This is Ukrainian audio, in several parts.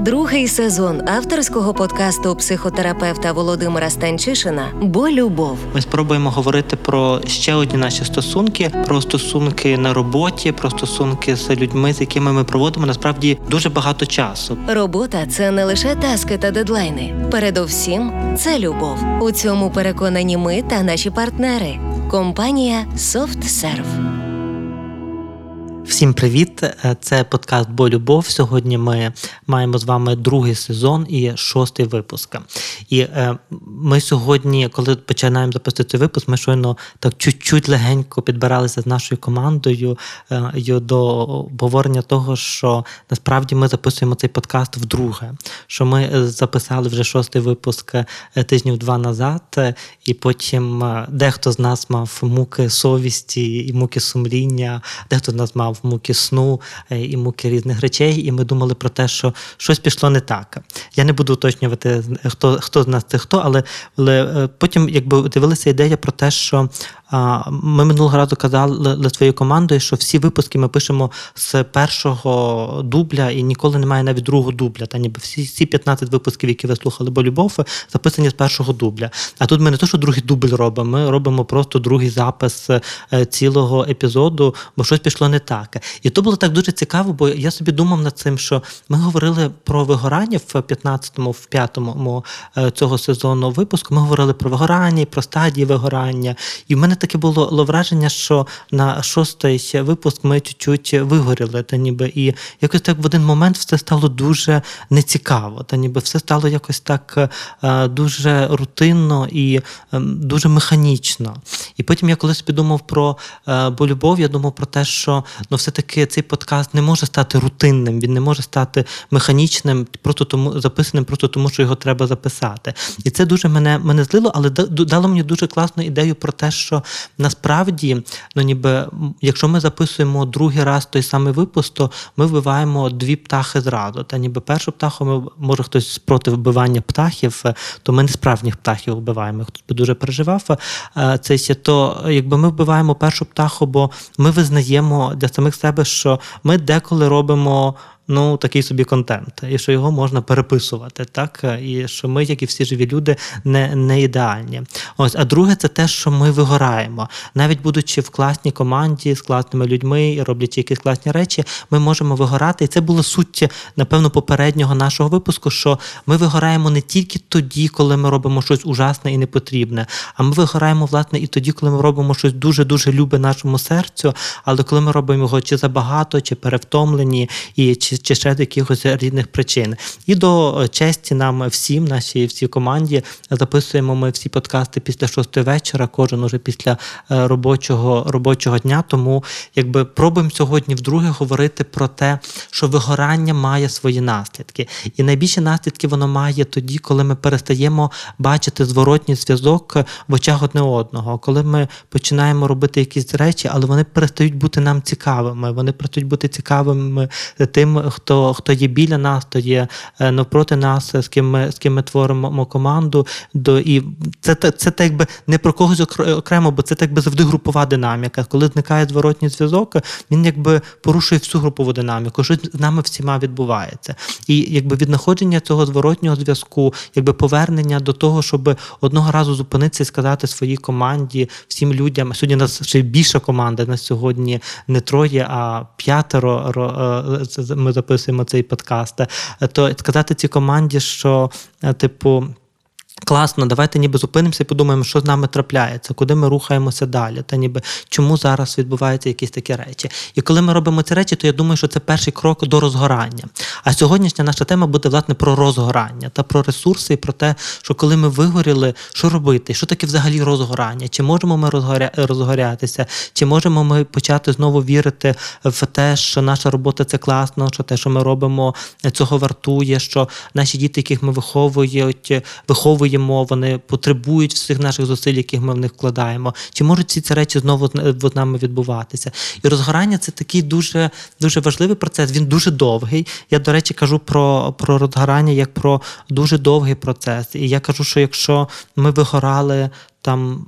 Другий сезон авторського подкасту психотерапевта Володимира Станчишина Бо любов. Ми спробуємо говорити про ще одні наші стосунки, про стосунки на роботі, про стосунки з людьми, з якими ми проводимо насправді дуже багато часу. Робота це не лише таски та дедлайни. Передовсім це любов. У цьому переконані ми та наші партнери. Компанія SoftServe. Всім привіт! Е, це подкаст Бо Любов. Сьогодні ми маємо з вами другий сезон і шостий випуск. І е, ми сьогодні, коли починаємо записувати цей випуск, ми щойно так чуть-чуть легенько підбиралися з нашою командою е, до обговорення того, що насправді ми записуємо цей подкаст вдруге. Що ми записали вже шостий випуск тижнів два назад, і потім дехто з нас мав муки совісті і муки сумління, дехто з нас мав муки сну е, і муки різних речей, і ми думали про те, що щось пішло не так. Я не буду уточнювати, хто хто з нас це хто, але, але е, потім якби дивилася ідея про те, що ми минулого разу казали своєю командою, що всі випуски ми пишемо з першого дубля і ніколи немає навіть другого дубля. Та ніби всі всі 15 випусків, які ви слухали, бо любов, записані з першого дубля. А тут ми не то, що другий дубль робимо, ми робимо просто другий запис е, цілого епізоду, бо щось пішло не так. І то було так дуже цікаво, бо я собі думав над цим, що ми говорили про вигорання в 15-му, в 5-му е, цього сезону випуску. Ми говорили про вигорання, про стадії вигорання. І в мене таке було враження, що на шостий випуск ми чуть-чуть вигоріли, та ніби і якось так в один момент все стало дуже нецікаво, та ніби все стало якось так е, дуже рутинно і ем, дуже механічно. І потім я колись підумав про е, бо любов, я думав про те, що ну все-таки цей подкаст не може стати рутинним, він не може стати механічним, просто тому записаним, просто тому, що його треба записати. І це дуже мене мене злило, але дало мені дуже класну ідею про те, що насправді, ну ніби, якщо ми записуємо другий раз той самий випуск, то ми вбиваємо дві птахи зразу. Та ніби першу птаху ми може хтось проти вбивання птахів, то ми не справжніх птахів вбиваємо. Хтось би дуже переживав е, цей то якби ми вбиваємо першу птаху, бо ми визнаємо для самих себе, що ми деколи робимо ну такий собі контент, і що його можна переписувати, так і що ми, як і всі живі люди, не не ідеальні. Ось, а друге, це те, що ми вигораємо, навіть будучи в класній команді з класними людьми і роблячи якісь класні речі, ми можемо вигорати. І це була суть, напевно, попереднього нашого випуску, що ми вигораємо не тільки тоді, коли ми робимо щось ужасне і непотрібне, а ми вигораємо власне і тоді, коли ми робимо щось дуже дуже любе нашому серцю, але коли ми робимо його чи забагато, чи перевтомлені, і чи чи ще з якихось різних причин. І до честі нам всім, нашій всій команді, записуємо ми всі подкасти після шостої вечора, кожен уже після е, робочого робочого дня. Тому якби пробуємо сьогодні вдруге говорити про те, що вигорання має свої наслідки. І найбільші наслідки воно має тоді, коли ми перестаємо бачити зворотній зв'язок в очах одне одного, коли ми починаємо робити якісь речі, але вони перестають бути нам цікавими. Вони перестають бути цікавими тим, хто хто є біля нас, хто є е, навпроти нас, з ким ми з ким ми творимо команду. До і це це, це так якби не про когось окремо, бо це так би завжди групова динаміка. Коли зникає зворотній зв'язок, він якби порушує всю групову динаміку. Що з нами всіма відбувається, і якби віднаходження цього зворотнього зв'язку, якби повернення до того, щоб одного разу зупинитися і сказати своїй команді, всім людям. Сьогодні нас ще більша команда. На сьогодні не троє, а п'ятеро е, ми записуємо цей подкаст, то сказати цій команді, що е, типу. Класно, давайте ніби зупинимося і подумаємо, що з нами трапляється, куди ми рухаємося далі, та ніби чому зараз відбуваються якісь такі речі. І коли ми робимо ці речі, то я думаю, що це перший крок до розгорання. А сьогоднішня наша тема буде власне про розгорання та про ресурси, і про те, що коли ми вигоріли, що робити, що таке взагалі розгорання? Чи можемо ми розгоря... розгорятися, чи можемо ми почати знову вірити в те, що наша робота це класно, що те, що ми робимо, цього вартує, що наші діти, яких ми виховують, виховують потребуємо, вони потребують всіх наших зусиль, яких ми в них вкладаємо. Чи можуть ці ці речі знову з нами відбуватися? І розгорання це такий дуже дуже важливий процес. Він дуже довгий. Я, до речі, кажу про, про розгорання як про дуже довгий процес. І я кажу, що якщо ми вигорали там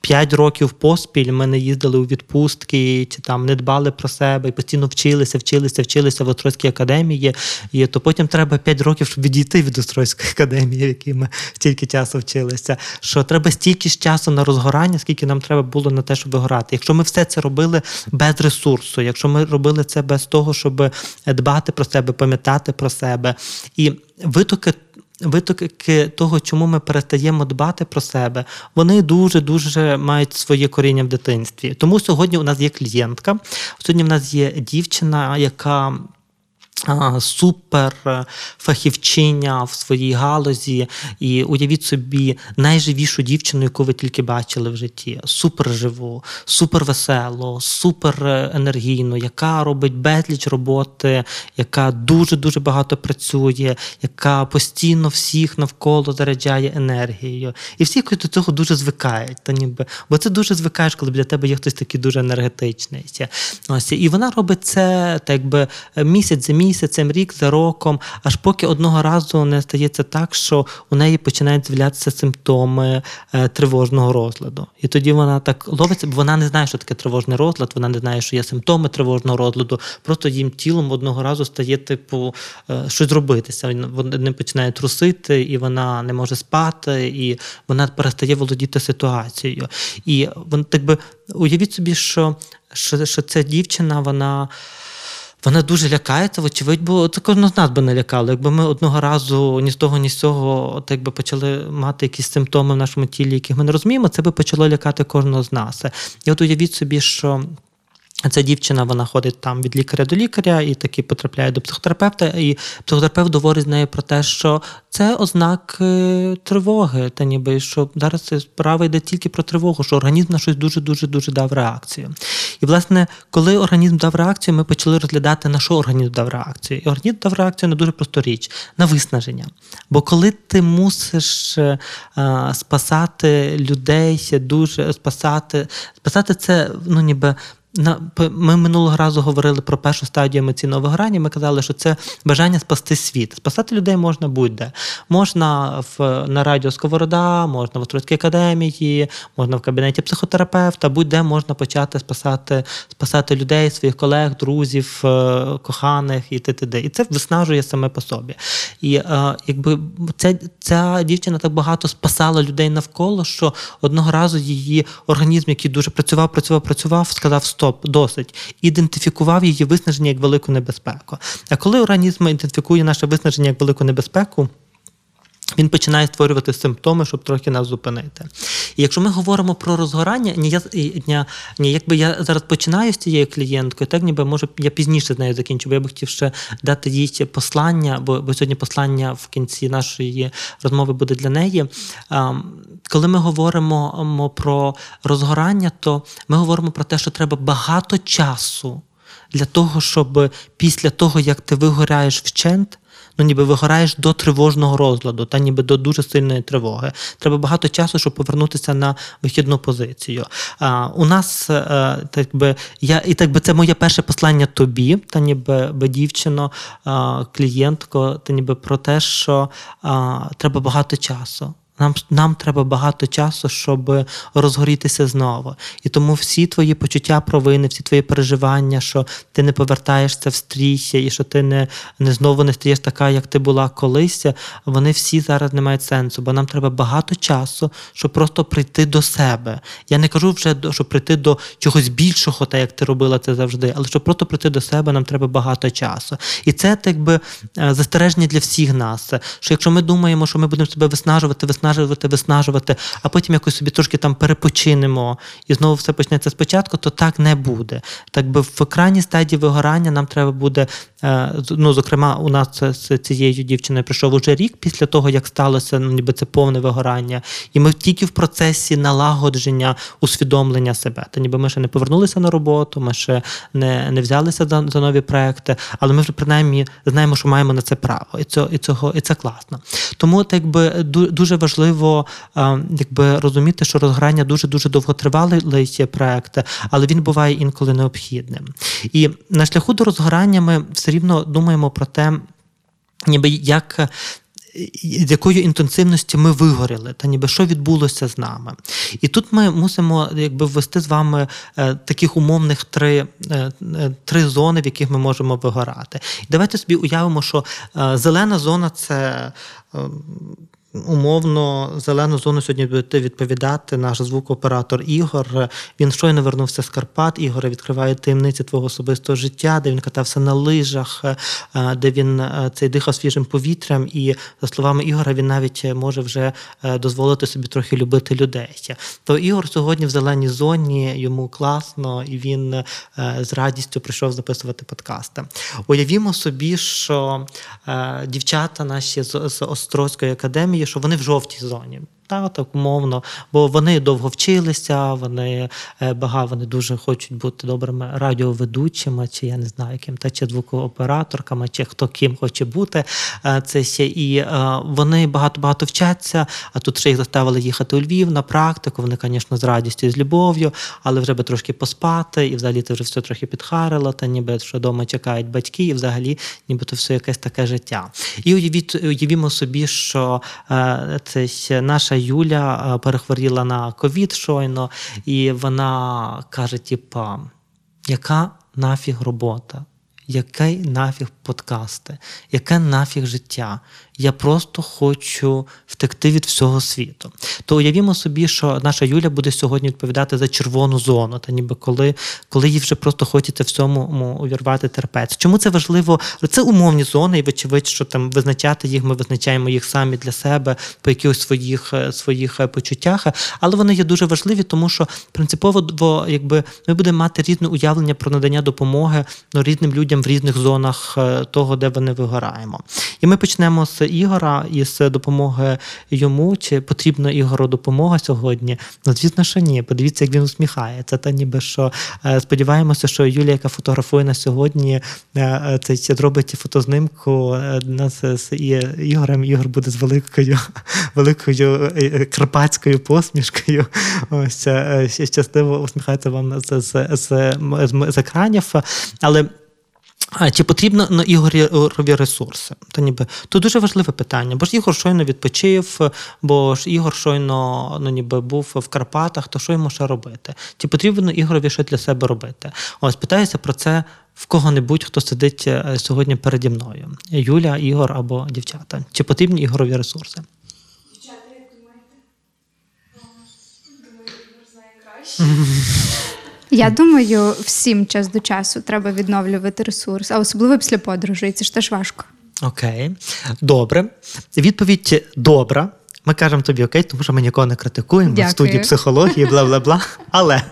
П'ять років поспіль ми не їздили у відпустки, чи там не дбали про себе і постійно вчилися, вчилися, вчилися в Острозькій академії. І то потім треба п'ять років, щоб відійти від Острозької академії, в якій ми стільки часу вчилися. Що треба стільки ж часу на розгорання, скільки нам треба було на те, щоб вигорати. Якщо ми все це робили без ресурсу, якщо ми робили це без того, щоб дбати про себе, пам'ятати про себе і витоки. Витоки того, чому ми перестаємо дбати про себе, вони дуже дуже мають своє коріння в дитинстві. Тому сьогодні у нас є клієнтка. Сьогодні в нас є дівчина, яка Супер е, в своїй галузі, і уявіть собі найживішу дівчину, яку ви тільки бачили в житті. Супер живу, супер весело, супер е, енергійно, яка робить безліч роботи, яка дуже дуже багато працює, яка постійно всіх навколо заряджає енергією. І всі до цього дуже звикають. Та ніби, Бо це дуже звикаєш, коли біля тебе є хтось такий дуже енергетичний. Ось і вона робить це так би місяць за місяць місяцем, рік за роком, аж поки одного разу не стається так, що у неї починають з'являтися симптоми е, тривожного розладу. І тоді вона так ловиться, бо вона не знає, що таке тривожний розлад, вона не знає, що є симптоми тривожного розладу. Просто їм тілом одного разу стає, типу, е, щось робитися. Вони починають трусити, і вона не може спати, і вона перестає володіти ситуацією. І вон, так би уявіть собі, що, що, що ця дівчина, вона. Вона дуже лякається, вочевидь, бо це кожного з нас би не лякало. Якби ми одного разу ні з того, ні з цього, от якби почали мати якісь симптоми в нашому тілі, яких ми не розуміємо, це би почало лякати кожного з нас. І от уявіть собі, що. Ця дівчина вона ходить там від лікаря до лікаря і таки потрапляє до психотерапевта, і психотерапевт говорить з нею про те, що це ознаки тривоги, та ніби що зараз справа йде тільки про тривогу, що організм на щось дуже дуже дуже дав реакцію. І, власне, коли організм дав реакцію, ми почали розглядати, на що організм дав реакцію. І організм дав реакцію на дуже просту річ на виснаження. Бо коли ти мусиш а, е, спасати людей, дуже спасати, спасати це, ну ніби. На ми минулого разу говорили про першу стадію емоційного вигорання. Ми казали, що це бажання спасти світ. Спасати людей можна будь-де. Можна в на радіо Сковорода, можна в Острозькій академії, можна в кабінеті психотерапевта, будь-де можна почати спасати спасати людей, своїх колег, друзів, е, коханих і т.т.д. І це виснажує саме по собі. І е, якби ця, ця дівчина так багато спасала людей навколо, що одного разу її організм, який дуже працював, працював, працював, сказав стоп, досить, ідентифікував її виснаження як велику небезпеку. А коли організм ідентифікує наше виснаження як велику небезпеку, він починає створювати симптоми, щоб трохи нас зупинити. І якщо ми говоримо про розгорання, ні, я, ні, ні, якби я зараз починаю з цією клієнткою, так ніби може я пізніше з нею закінчу, бо я би хотів ще дати їй послання, бо, бо сьогодні послання в кінці нашої розмови буде для неї. Коли ми говоримо про розгорання, то ми говоримо про те, що треба багато часу для того, щоб після того, як ти вигоряєш вчент, ну ніби вигораєш до тривожного розладу, та ніби до дуже сильної тривоги. Треба багато часу, щоб повернутися на вихідну позицію. А, У нас е, так би я і так би це моє перше послання тобі, та ніби дівчино, клієнтко, та ніби про те, що а, треба багато часу. Нам нам треба багато часу, щоб розгорітися знову. І тому всі твої почуття провини, всі твої переживання, що ти не повертаєшся в стрійся, і що ти не не знову не стаєш така, як ти була колись, вони всі зараз не мають сенсу, бо нам треба багато часу, щоб просто прийти до себе. Я не кажу вже, щоб прийти до чогось більшого, так як ти робила це завжди, але щоб просто прийти до себе, нам треба багато часу. І це так би е, застереження для всіх нас. Що якщо ми думаємо, що ми будемо себе виснажувати, виснажувати виснажувати, виснажувати, а потім якось собі трошки там перепочинемо і знову все почнеться спочатку, то так не буде. Так би в крайній стадії вигорання нам треба буде. Е, ну, зокрема, у нас з цією дівчиною прийшов уже рік після того, як сталося ну, ніби це повне вигорання. І ми тільки в процесі налагодження усвідомлення себе. Та ніби ми ще не повернулися на роботу, ми ще не не взялися за за нові проекти, але ми вже принаймні знаємо, що маємо на це право, і це і цього, і це класно. Тому так би дуже важливо важливо якби розуміти, що розграння дуже дуже довготривалий є проект, але він буває інколи необхідним. І на шляху до розгорання ми все рівно думаємо про те, ніби як з якою інтенсивності ми вигоріли, та ніби що відбулося з нами. І тут ми мусимо якби ввести з вами е, таких умовних три е, е, три зони, в яких ми можемо вигорати. І давайте собі уявимо, що зелена зона це Умовно, зелену зону сьогодні буде відповідати наш звукооператор Ігор. Він щойно вернувся з Карпат. Ігор відкриває таємниці твого особистого життя, де він катався на лижах, е, де він е, цей дихав свіжим повітрям. І за словами Ігора, він навіть може вже е, дозволити собі трохи любити людей. То Ігор сьогодні в зеленій зоні, йому класно, і він з радістю прийшов записувати подкасти. Уявімо собі, що дівчата наші з Острозької академії розуміє, що вони в жовтій зоні так, так умовно, бо вони довго вчилися, вони е, багато вони дуже хочуть бути добрими радіоведучими, чи я не знаю, ким та чи звукооператорками, чи хто ким хоче бути. Е, це ще і е, вони багато-багато вчаться. А тут ще їх заставили їхати у Львів на практику. Вони, звісно, з радістю і з любов'ю, але вже би трошки поспати, і взагалі це вже все трохи підхарило, та ніби що вдома чекають батьки, і взагалі, ніби то все якесь таке життя. І уявіть, уявімо собі, що це наша Юля е, перехворіла на ковід щойно, і вона каже: типа, яка нафіг робота? Який нафіг подкасти, яке нафіг життя? Я просто хочу втекти від всього світу. То уявімо собі, що наша Юля буде сьогодні відповідати за червону зону, та ніби коли коли їй вже просто хочеться всьому увірвати терпець. Чому це важливо? Це умовні зони, і вочевидь, що там визначати їх, ми визначаємо їх самі для себе по якихось своїх е, своїх е, почуттях. Але вони є дуже важливі, тому що принципово якби ми будемо мати різне уявлення про надання допомоги ну, різним людям в різних зонах е, того, де вони вигораємо. І ми почнемо з Ігора із допомоги йому, чи потрібна Ігору допомога сьогодні? Ну, звісно, що ні. Подивіться, як він усміхається. Та ніби що е, сподіваємося, що Юлія, яка фотографує на сьогодні, е, е, це зробить фотознимку нас з Ігорем. Ігор буде з великою великою карпатською посмішкою. Ось щасливо усміхається вам з, з, з, з екранів. Але а Чи потрібно на Ігорові ресурси? Та ніби то дуже важливе питання, бо ж Ігор щойно відпочив, бо ж Ігор щойно ну, ніби був в Карпатах, то що йому ще робити? Чи потрібно Ігорові щось для себе робити? Ось питаюся про це в кого-небудь, хто сидить е, сьогодні переді мною: Юля, Ігор або дівчата. Чи потрібні Ігорові ресурси? Дівчата, як думаєте? Думаю, Ігор знає краще. Я думаю, всім час до часу треба відновлювати ресурс, а особливо після подорожей. Це ж теж важко. Окей, добре. Відповідь добра. Ми кажемо тобі окей, тому що ми нікого не критикуємо Дякую. в студії психології, бла бла бла. Але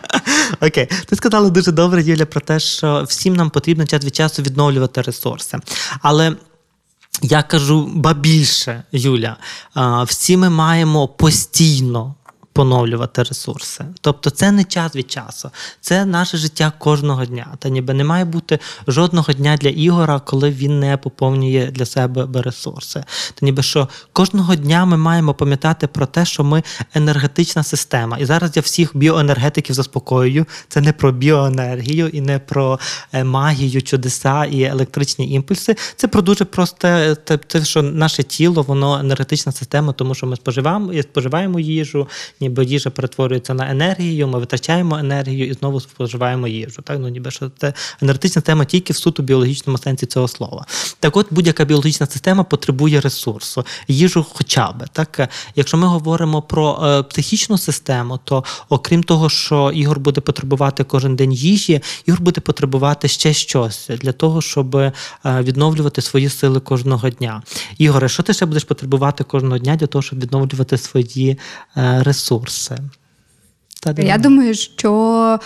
окей, ти сказала дуже добре, Юля, про те, що всім нам потрібно час від часу відновлювати ресурси. Але я кажу ба більше, Юля, всі ми маємо постійно поновлювати ресурси. Тобто це не час від часу, це наше життя кожного дня. Та ніби не має бути жодного дня для Ігора, коли він не поповнює для себе ресурси. Та ніби що кожного дня ми маємо пам'ятати про те, що ми енергетична система. І зараз я всіх біоенергетиків заспокоюю. Це не про біоенергію і не про е, магію, чудеса і електричні імпульси. Це про дуже просте, те, що наше тіло, воно енергетична система, тому що ми споживаємо і споживаємо їжу ніби їжа перетворюється на енергію, ми витрачаємо енергію і знову споживаємо їжу. Так, ну ніби що це енергетична тема тільки в суто біологічному сенсі цього слова. Так, от будь-яка біологічна система потребує ресурсу, їжу, хоча б так. Якщо ми говоримо про е, психічну систему, то окрім того, що Ігор буде потребувати кожен день їжі, Ігор буде потребувати ще щось для того, щоб е, відновлювати свої сили кожного дня. Ігоре, що ти ще будеш потребувати кожного дня для того, щоб відновлювати свої е, ресурси? Ресурси. Та Я думаю, що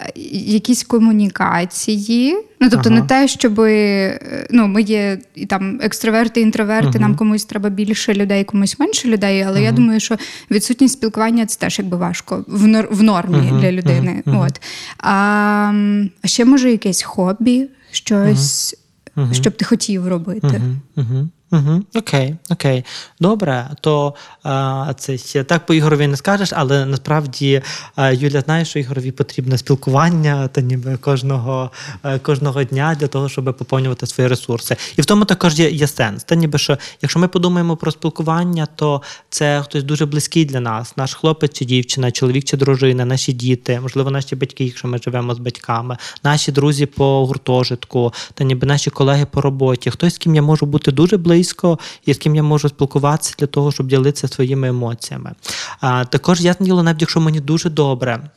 е, якісь комунікації, ну тобто ага. не те, щоб е, ну, ми є і там екстраверти, інтроверти, ага. нам комусь треба більше людей, комусь менше людей. Але ага. я думаю, що відсутність спілкування це теж якби важко в нор- в нормі для людини. От. А, а ще може якесь хобі, щось, щоб ти хотів робити. Угу, Окей, окей. Добре, то а, це так по ігорові не скажеш, але насправді Юля знає, що ігорові потрібне спілкування та ніби кожного а, кожного дня для того, щоб поповнювати свої ресурси. І в тому також є, є сенс. Та ніби що, якщо ми подумаємо про спілкування, то це хтось дуже близький для нас, наш хлопець чи дівчина, чоловік чи дружина, наші діти, можливо, наші батьки, якщо ми живемо з батьками, наші друзі по гуртожитку, та ніби наші колеги по роботі, хтось з ким я можу бути дуже близько близько і з ким я можу спілкуватися для того, щоб ділитися своїми емоціями. А, Також ясне діло, навіть якщо мені дуже добре.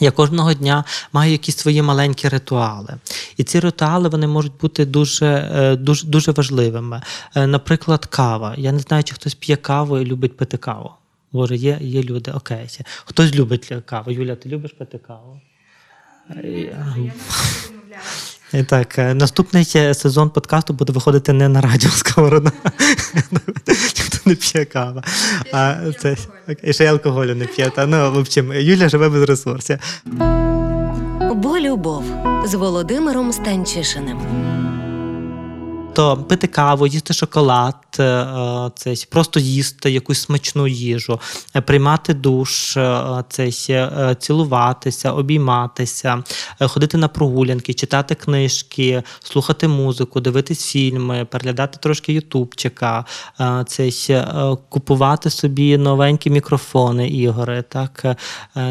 Я кожного дня маю якісь свої маленькі ритуали. І ці ритуали вони можуть бути дуже е, дуже, дуже важливими. Е, наприклад, кава. Я не знаю, чи хтось п'є каву і любить пити каву. Боже, є є люди, окей. Хтось любить каву. Юля, ти любиш пити каву? Я і Так, е, наступний сезон подкасту буде виходити не на радіо Сковорода. Ніхто не п'є кава. А це і ще й алкоголю не п'є. Та ну в общем, Юля живе без ресурсів. Бо любов з Володимиром Станчишиним то пити каву, їсти шоколад, е, е, це просто їсти якусь смачну їжу, е, приймати душ, це цілуватися, обійматися, ходити на прогулянки, читати книжки, слухати музику, дивитись фільми, переглядати трошки ютубчика, це купувати собі новенькі мікрофони, ігори, так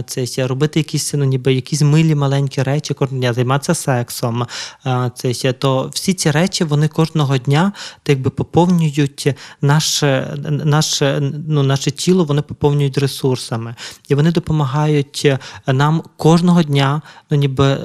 це робити якісь ну, ніби якісь милі маленькі речі, займатися сексом. Це то всі ці речі вони кожного кожного дня так якби поповнюють наше наше, ну, наше тіло, вони поповнюють ресурсами. І вони допомагають нам кожного дня ну, ніби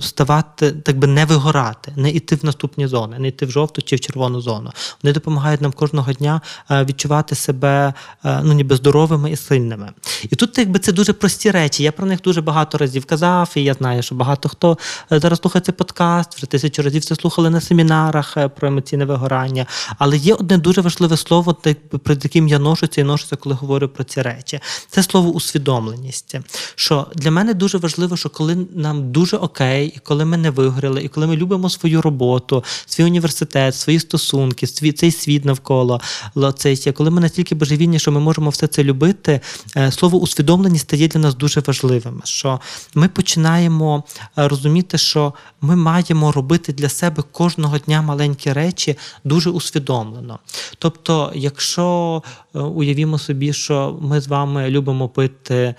ставати, так би не вигорати, не йти в наступні зони, не йти в жовту чи в червону зону. Вони допомагають нам кожного дня е, відчувати себе е, ну, ніби здоровими і сильними. І тут якби це дуже прості речі. Я про них дуже багато разів казав, і я знаю, що багато хто е, зараз слухає цей подкаст, вже тисячу разів це слухали на семінарах про емоційне вигорання. Але є одне дуже важливе слово, перед яким я ношуся і ношуся, коли говорю про ці речі. Це слово усвідомленість. Що для мене дуже важливо, що коли нам дуже окей, і коли ми не вигоріли, і коли ми любимо свою роботу, свій університет, свої стосунки, свій цей світ навколо цей, коли ми настільки божевільні, що ми можемо все це любити, е, слово усвідомленість стає для нас дуже важливим. Що ми починаємо е, розуміти, що ми маємо робити для себе кожного дня маленькі маленькі речі дуже усвідомлено. Тобто, якщо е, уявімо собі, що ми з вами любимо пити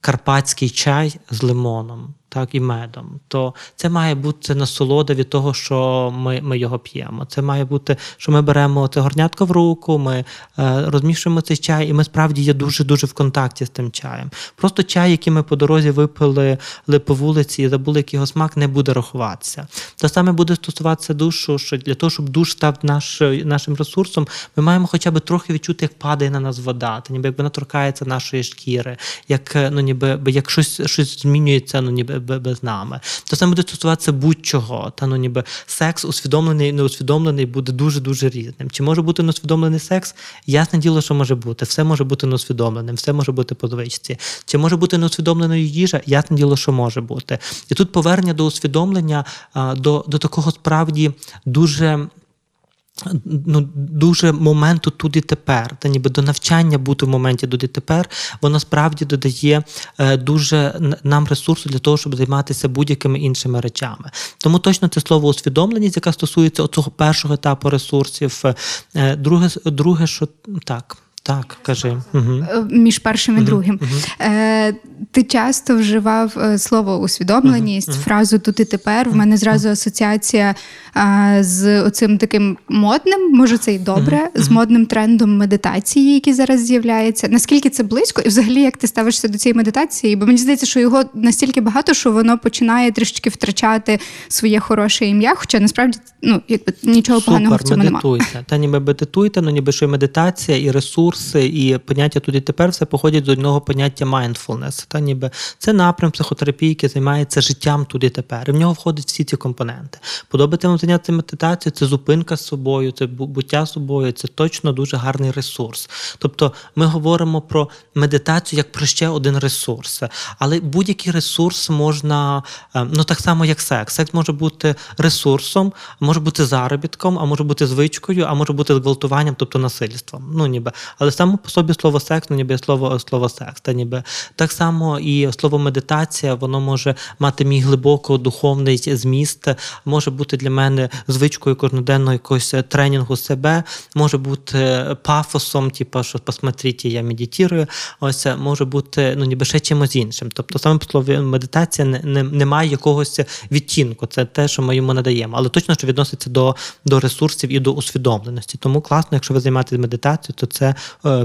карпатський чай з лимоном так і медом, то це має бути насолода від того, що ми ми його п'ємо. Це має бути, що ми беремо це горнятко в руку, ми е, розмішуємо цей чай, і ми справді є дуже дуже в контакті з тим чаєм. Просто чай, який ми по дорозі випили по вулиці і забули, який його смак, не буде рахуватися. Те саме буде стосуватися душу, що для того, щоб душ став наш, нашим ресурсом, ми маємо хоча б трохи відчути, як падає на нас вода, та ніби як вона торкається нашої шкіри, як ну ніби як щось щось змінюється, ну ніби без нами. То саме буде стосуватися будь-чого. Та ну ніби секс усвідомлений, і неусвідомлений буде дуже дуже різним. Чи може бути неусвідомлений секс? Ясне діло, що може бути. Все може бути неусвідомленим, все може бути по звичці. Чи може бути неусвідомленою їжа? Ясне діло, що може бути. І тут повернення до усвідомлення, до, до такого справді дуже ну, дуже моменту тут і тепер, та ніби до навчання бути в моменті тут і тепер, воно справді додає е, дуже нам ресурсу для того, щоб займатися будь-якими іншими речами. Тому точно це слово усвідомленість, яка стосується цього першого етапу ресурсів. Е, друге, друге, що так. Так, кажи. Угу. Між першим і угу. другим. Угу. Е, Ти часто вживав е, слово усвідомленість, фразу тут і тепер. В мене зразу асоціація а, з оцим таким модним, може це й добре, з модним трендом медитації, який зараз з'являється. Наскільки це близько, і взагалі як ти ставишся до цієї медитації? Бо мені здається, що його настільки багато, що воно починає трішки втрачати своє хороше ім'я, хоча насправді ну, якби нічого Супер, поганого в цьому медитуйте. немає. Та ніби медитуйте, ну ніби що медитація і ресурс ресурси і поняття тут і тепер все походять з одного поняття mindfulness. Та ніби це напрям психотерапії, який займається життям тут і тепер. І в нього входять всі ці компоненти. Подобається вам заняття медитацією, це зупинка з собою, це буття з собою, це точно дуже гарний ресурс. Тобто ми говоримо про медитацію як про ще один ресурс. Але будь-який ресурс можна, е, ну так само, як секс. Секс може бути ресурсом, може бути заробітком, а може бути звичкою, а може бути зґвалтуванням, тобто насильством. Ну ніби, але саме по собі слово секс, ну ніби слово слово секс. Та ніби так само і слово медитація, воно може мати мій глибоко духовний зміст, може бути для мене звичкою кожноденного якогось тренінгу себе, може бути пафосом, типу, що посмотрите, я медитую. Ось може бути ну ніби ще чимось іншим. Тобто саме по слові медитація не, не, не має якогось відтінку. Це те, що ми йому надаємо, але точно що відноситься до до ресурсів і до усвідомленості. Тому класно, якщо ви займаєтесь медитацією, то це е,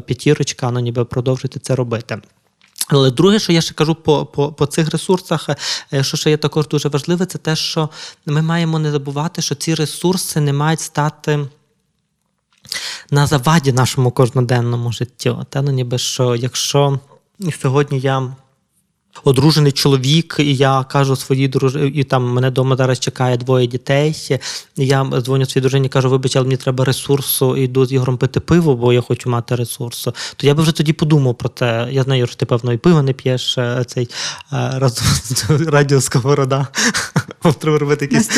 п'ятірочка, ну ніби продовжити це робити. Але друге, що я ще кажу по по, по цих ресурсах, е, що ще є також дуже важливе, це те, що ми маємо не забувати, що ці ресурси не мають стати на заваді нашому кожноденному життю. Та ну ніби що, якщо сьогодні я одружений чоловік, і я кажу своїй дружині, і там мене вдома зараз чекає двоє дітей. І Я дзвоню своїй дружині, кажу, вибач, але мені треба ресурсу, і йду з Ігорем пити пиво, бо я хочу мати ресурсу. То я би вже тоді подумав про те. Я знаю, що ти певно і пиво не п'єш е, цей раз разом з радіо Сковорода. Треба робити якісь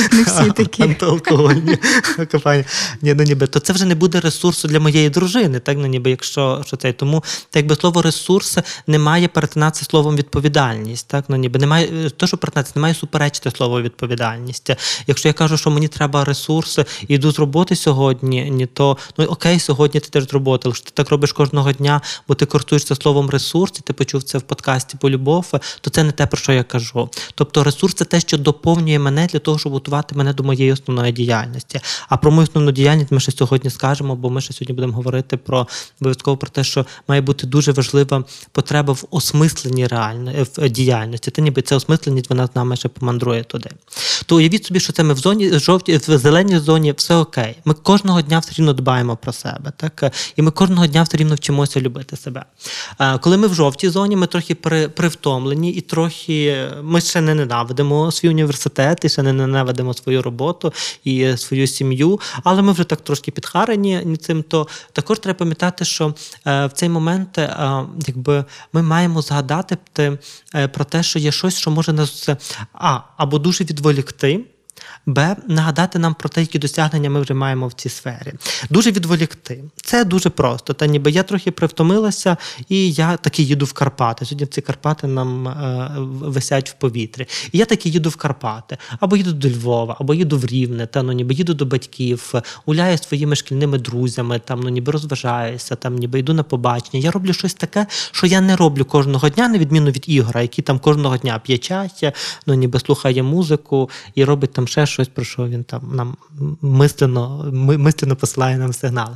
антиалкогольні компанії. Ні, ну ніби то це вже не буде ресурсу для моєї дружини, так ну ніби якщо що це. Тому так якби слово ресурс не має перетинатися словом відповідальність. Так ну ніби немає то, що перетинатися, не має суперечити слово відповідальність. Якщо я кажу, що мені треба ресурси і йду з роботи сьогодні, ні то ну окей, сьогодні ти теж з роботи, але ти так робиш кожного дня, бо ти користуєшся словом ресурс, і ти почув це в подкасті по любов, то це не те, про що я кажу. Тобто ресурс це те, що доповнює доповнює мене для того, щоб готувати мене до моєї основної діяльності. А про мою основну діяльність ми ще сьогодні скажемо, бо ми ще сьогодні будемо говорити про обов'язково про те, що має бути дуже важлива потреба в осмисленні реальної в діяльності. Та ніби ця осмисленість вона з нами ще помандрує туди. То уявіть собі, що це ми в зоні жовтій, в зеленій зоні все окей. Ми кожного дня все рівно дбаємо про себе, так і ми кожного дня все рівно вчимося любити себе. Коли ми в жовтій зоні, ми трохи привтомлені і трохи ми ще не ненавидимо свій університет університет не ненавидимо свою роботу і свою сім'ю, але ми вже так трошки підхарені цим. То також треба пам'ятати, що е, в цей момент е, якби ми маємо згадати е, про те, що є щось, що може нас а або дуже відволікти. Б. Нагадати нам про те, які досягнення ми вже маємо в цій сфері. Дуже відволікти. Це дуже просто. Та ніби я трохи привтомилася, і я таки їду в Карпати. Сьогодні ці Карпати нам е, висять в повітрі. І я таки їду в Карпати, або їду до Львова, або їду в Рівне, та ну ніби їду до батьків, гуляю своїми шкільними друзями, там ну ніби розважаюся, там ніби йду на побачення. Я роблю щось таке, що я не роблю кожного дня, на відміну від ігора, які там кожного дня п'є чай, ну ніби слухає музику і робить там ще щось, про що він там нам мислено мислено посилає нам сигнали.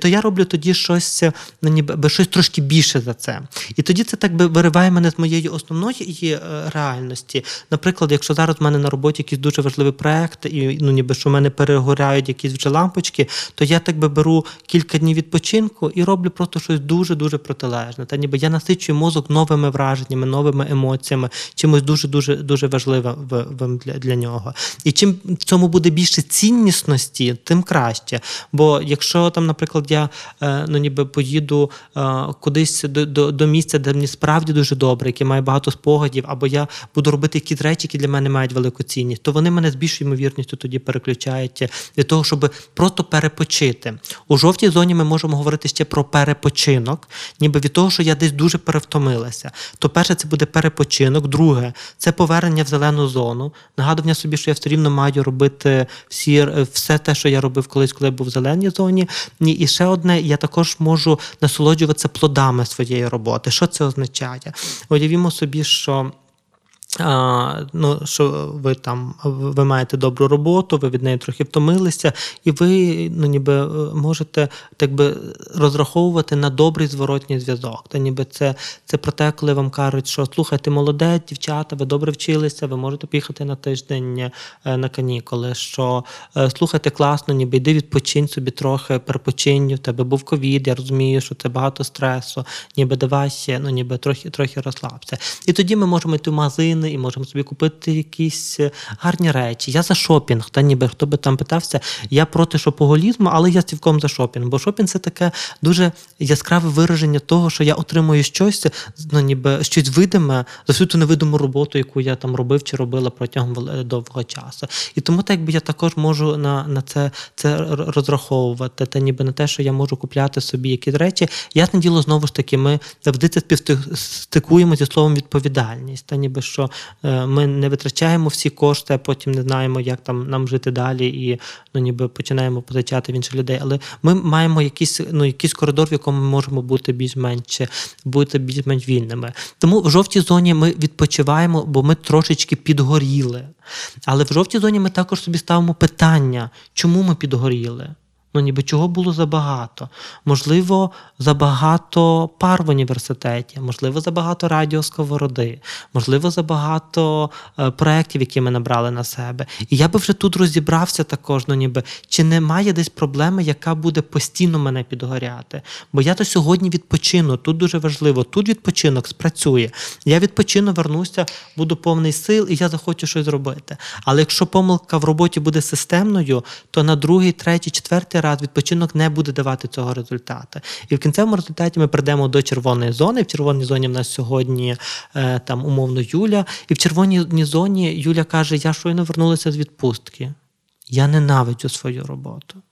То я роблю тоді щось ну, ніби щось трошки більше за це. І тоді це так би вириває мене з моєї основної е, реальності. Наприклад, якщо зараз в мене на роботі якийсь дуже важливий проект, і ну ніби що в мене перегоряють якісь вже лампочки, то я так би беру кілька днів відпочинку і роблю просто щось дуже-дуже протилежне. Та ніби я насичую мозок новими враженнями, новими емоціями, чимось дуже дуже дуже важливим для, для нього. І чим в цьому буде більше ціннісності, тим краще. Бо якщо там, наприклад, я е, ну ніби поїду е, кудись до, до, до місця, де мені справді дуже добре, яке має багато спогадів, або я буду робити якісь речі, які для мене мають велику цінність, то вони мене з більшою ймовірністю тоді переключають для того, щоб просто перепочити. У жовтій зоні ми можемо говорити ще про перепочинок, ніби від того, що я десь дуже перевтомилася. То перше, це буде перепочинок, друге це повернення в зелену зону, нагадування собі, що я все рівно маю робити всі, все те, що я робив колись, коли я був в зеленій зоні. І ще одне, я також можу насолоджуватися плодами своєї роботи. Що це означає? Уявімо собі, що а, ну, Що ви там ви маєте добру роботу, ви від неї трохи втомилися, і ви ну, ніби е, можете так би розраховувати на добрий зворотній зв'язок. Та ніби це це про те, коли вам кажуть, що слухайте, молодець, дівчата, ви добре вчилися, ви можете поїхати на тиждень е, на канікули. Що е, слухайте класно, ніби йди відпочинь собі трохи, перепочинь, в тебе був ковід, я розумію, що це багато стресу, ніби давай ну ніби трохи трохи розслабся. І тоді ми можемо йти в магазин магазини і можемо собі купити якісь е, гарні речі. Я за шопінг, та ніби хто би там питався, я проти шопоголізму, але я цілком за шопінг. Бо шопінг це таке дуже яскраве вираження того, що я отримую щось, ну ніби щось видиме за всю ту невидиму роботу, яку я там робив чи робила протягом довгого часу. І тому так би я також можу на на це це розраховувати, та ніби на те, що я можу купляти собі якісь речі. Ясне діло, знову ж таки, ми завжди це співстикуємо зі словом відповідальність, та ніби що Е, ми не витрачаємо всі кошти, а потім не знаємо, як там нам жити далі, і ну ніби починаємо позичати в інших людей. Але ми маємо якийсь ну якийсь коридор, в якому ми можемо бути більш-менш бути більш-менш вільними. Тому в жовтій зоні ми відпочиваємо, бо ми трошечки підгоріли. Але в жовтій зоні ми також собі ставимо питання, чому ми підгоріли. Ну, ніби чого було забагато. Можливо, забагато пар в університеті, можливо, забагато радіосковороди, можливо, забагато е, проєктів, які ми набрали на себе. І я би вже тут розібрався також, ну ніби чи немає десь проблеми, яка буде постійно мене підгоряти. Бо я то сьогодні відпочину. Тут дуже важливо, тут відпочинок спрацює. Я відпочину, вернуся, буду повний сил, і я захочу щось зробити. Але якщо помилка в роботі буде системною, то на другий, третій, четвертий раз відпочинок не буде давати цього результату. І в кінцевому результаті ми прийдемо до червоної зони. В червоній зоні в нас сьогодні е, там умовно Юля. І в червоній зоні Юля каже: Я щойно вернулася з відпустки. Я ненавиджу свою роботу.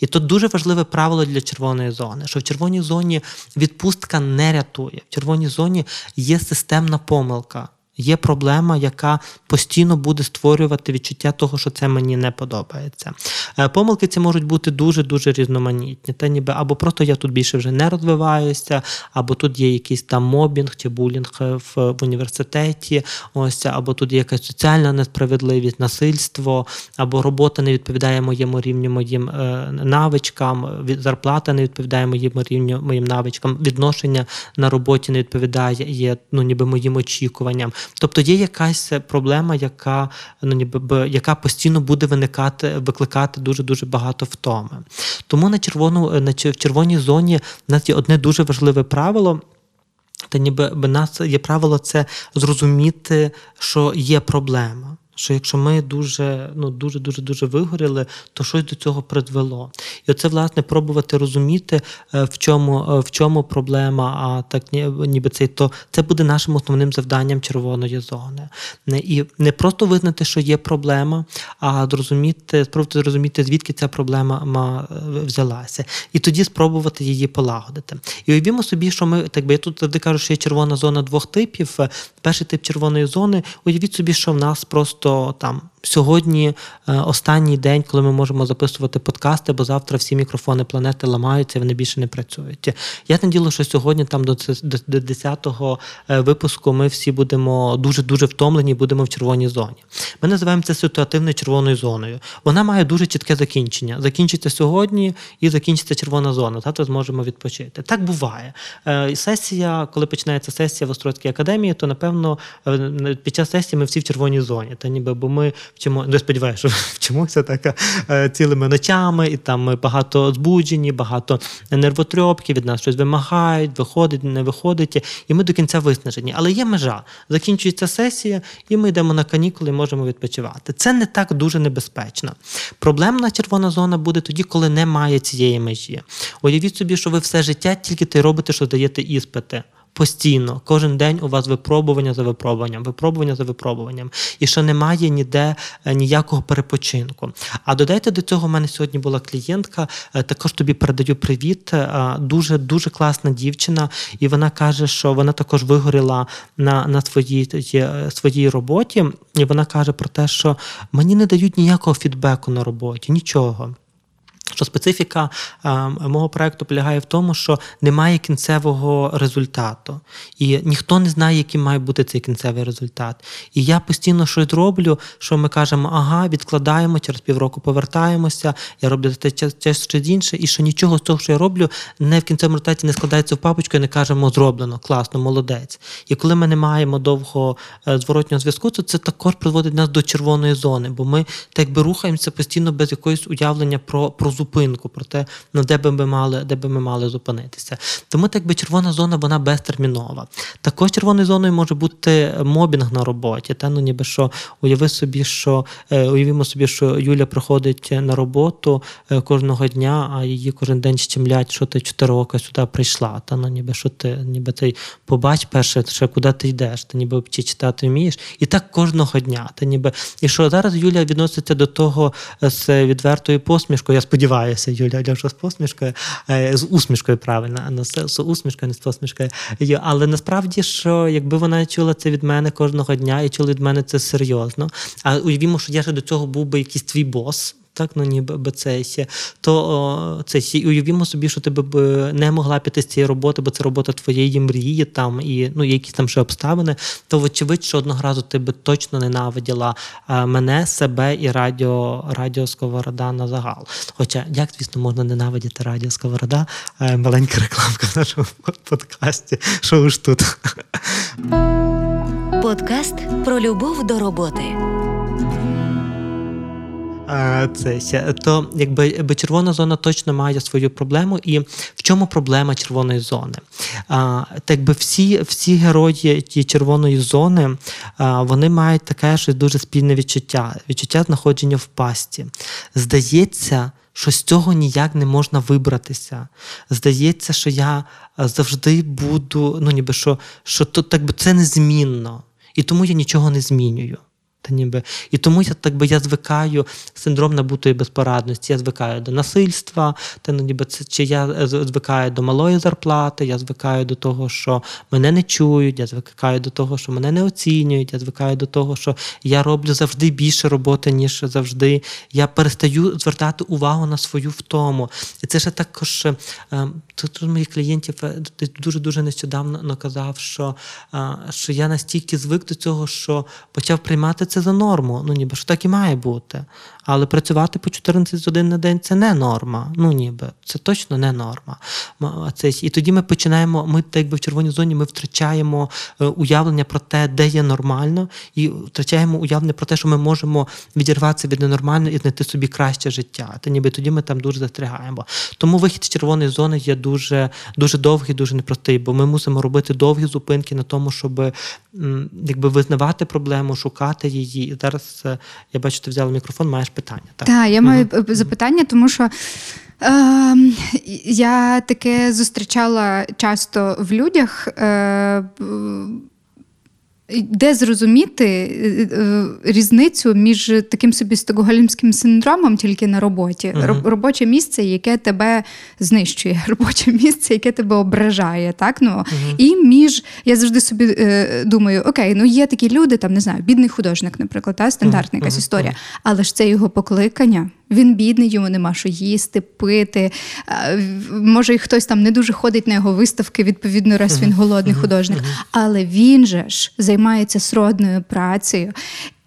І тут дуже важливе правило для червоної зони, що в червоній зоні відпустка не рятує. В червоній зоні є системна помилка. Є проблема, яка постійно буде створювати відчуття того, що це мені не подобається. Е, помилки ці можуть бути дуже-дуже різноманітні. Та ніби або просто я тут більше вже не розвиваюся, або тут є якийсь там мобінг чи булінг в, в університеті, ось, або тут є якась соціальна несправедливість, насильство, або робота не відповідає моєму рівню, моїм е, навичкам, зарплата не відповідає моєму рівню, моїм навичкам, відношення на роботі не відповідає є, ну, ніби моїм очікуванням. Тобто є якась проблема, яка ну ніби яка постійно буде виникати, викликати дуже дуже багато втоми. Тому на червону на в червоній зоні в нас є одне дуже важливе правило. Та ніби нас є правило це зрозуміти, що є проблема. Що якщо ми дуже ну дуже дуже дуже вигоріли, то щось до цього призвело. І оце, власне, пробувати розуміти, е, в чому е, в чому проблема, а так ніби це то це буде нашим основним завданням червоної зони. І не просто визнати, що є проблема, а зрозуміти, спробувати зрозуміти, звідки ця проблема е, взялася. І тоді спробувати її полагодити. І уявімо собі, що ми так би я тут завжди кажу, що є червона зона двох типів. Перший тип червоної зони, уявіть собі, що в нас просто просто там сьогодні е, останній день, коли ми можемо записувати подкасти, бо завтра всі мікрофони планети ламаються, вони більше не працюють. Я наділо, що сьогодні, там до до 10-го е, випуску, ми всі будемо дуже дуже втомлені, будемо в червоній зоні. Ми називаємо це ситуативною червоною зоною. Вона має дуже чітке закінчення. Закінчиться сьогодні і закінчиться червона зона. Завтра зможемо відпочити. Так буває. Е, сесія, коли починається сесія в Острозькій академії, то напевно під час сесії ми всі в червоній зоні. Та ніби бо ми вчимо, не сподіваюся, що вчимося так е, цілими ночами, і там ми багато збуджені, багато нервотрьопки, від нас щось вимагають, виходить, не виходить, і ми до кінця виснажені. Але є межа. Закінчується сесія, і ми йдемо на канікули і можемо відпочивати. Це не так дуже небезпечно. Проблемна червона зона буде тоді, коли немає цієї межі. Уявіть собі, що ви все життя тільки те робите, що даєте іспити постійно. Кожен день у вас випробування за випробуванням, випробування за випробуванням. І що немає ніде е, ніякого перепочинку. А додайте до цього, у мене сьогодні була клієнтка, е, також тобі передаю привіт. Е, дуже дуже класна дівчина, і вона каже, що вона також вигоріла на на своїй своїй роботі. І вона каже про те, що мені не дають ніякого фідбеку на роботі, нічого Що специфіка а, мого проекту полягає в тому, що немає кінцевого результату, і ніхто не знає, яким має бути цей кінцевий результат. І я постійно щось роблю, що ми кажемо, ага, відкладаємо, через півроку повертаємося, я роблю те те щось інше, і що нічого з того, що я роблю, не в кінцевому результаті не складається в папочку і не кажемо зроблено, класно, молодець. І коли ми не маємо довго е, зворотнього зв'язку, то це також приводить нас до червоної зони, бо ми так би рухаємося постійно без якогось уявлення про про зупинку, про те, ну, де би ми мали де би ми мали зупинитися. Тому так би червона зона вона безтермінова. Також червоною зоною може бути мобінг на роботі. Та ну ніби що уяви собі, що е, уявімо собі, що Юля приходить на роботу е, кожного дня, а її кожен день щемлять, що ти чотири роки сюди прийшла. Та ну ніби що ти ніби цей побач перше, ще куди ти йдеш, ти ніби чи читати вмієш. І так кожного дня. Та ніби і що зараз Юля відноситься до того з відвертою посмішкою. Я сподіваюся, Юля, Юля що з посмішкою, е, з усмішкою правильно, а не з усмішкою, не з посмішкою. Але насправді, що якби вона чула це від мене кожного дня і чула від мене це серйозно. А уявімо, що я ще до цього був би якийсь твій бос так, ну ніби це ще, то це ще уявімо собі, що ти б не могла піти з цієї роботи, бо це робота твоєї мрії, там і ну якісь там ще обставини, то вочевидь, що одного разу ти би точно ненавиділа мене, себе і радіо радіо Сковорода на загал. Хоча, як звісно, можна ненавидіти радіо Сковорода, маленька рекламка в нашому подкасті. Що ж тут? Подкаст про любов до роботи. Це то, якби червона зона точно має свою проблему, і в чому проблема червоної зони? Так би всі всі герої тієї червоної зони вони мають таке щось дуже спільне відчуття, відчуття знаходження в пасті. Здається, що з цього ніяк не можна вибратися. Здається, що я завжди буду, ну ніби що, що то так би це незмінно, і тому я нічого не змінюю. Та ніби. І тому я так би я звикаю синдром набутої безпорадності, я звикаю до насильства, та ну, ніби це чи я звикаю до малої зарплати, я звикаю до того, що мене не чують, я звикаю до того, що мене не оцінюють, я звикаю до того, що я роблю завжди більше роботи, ніж завжди. Я перестаю звертати увагу на свою втому. І це ще також ем, тут моїх клієнтів е, дуже дуже нещодавно казав, що, що я настільки звик до цього, що почав приймати це за норму. Ну ніби що так і має бути. Але працювати по 14 годин на день це не норма. Ну ніби це точно не норма. Це, І тоді ми починаємо. Ми, так якби в червоній зоні, ми втрачаємо е, уявлення про те, де є нормально, і втрачаємо уявлення про те, що ми можемо відірватися від ненормального і знайти собі краще життя. Та ніби тоді ми там дуже застрягаємо. Тому вихід з червоної зони є дуже дуже довгий, дуже непростий, бо ми мусимо робити довгі зупинки на тому, щоб якби визнавати проблему, шукати її. І зараз е, я бачу, ти взяла мікрофон, маєш питання. Так, Так, я маю угу. запитання, тому що. Е, я таке зустрічала часто в людях. Е, де зрозуміти е, е, різницю між таким собі стокгольмським синдромом тільки на роботі, uh-huh. робоче місце, яке тебе знищує, робоче місце, яке тебе ображає, так ну uh-huh. і між я завжди собі е, думаю, окей, ну є такі люди, там не знаю, бідний художник, наприклад, та стандартна якась історія, але ж це його покликання. Він бідний, йому нема що їсти, пити. Може, і хтось там не дуже ходить на його виставки, відповідно, раз він голодний художник. Але він же ж займається сродною працею.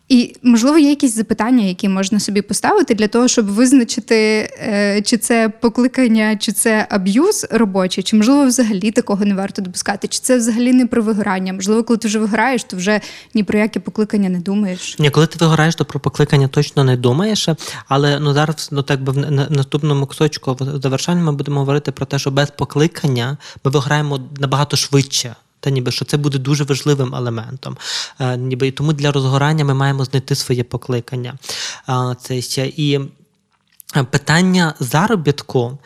І, можливо, є якісь запитання, які можна собі поставити для того, щоб визначити, е, чи це покликання, чи це аб'юз робочий, чи можливо взагалі такого не варто допускати, чи це взагалі не про вигорання. Можливо, коли ти вже виграєш, то вже ні про яке покликання не думаєш. Ні, коли ти вигораєш, то про покликання точно не думаєш. Але ну зараз ну так би в наступному кусочку завершенні ми будемо говорити про те, що без покликання ми виграємо набагато швидше. Та ніби що це буде дуже важливим елементом. Е, ніби І тому для розгорання ми маємо знайти своє покликання. Е, це ще і е, питання заробітку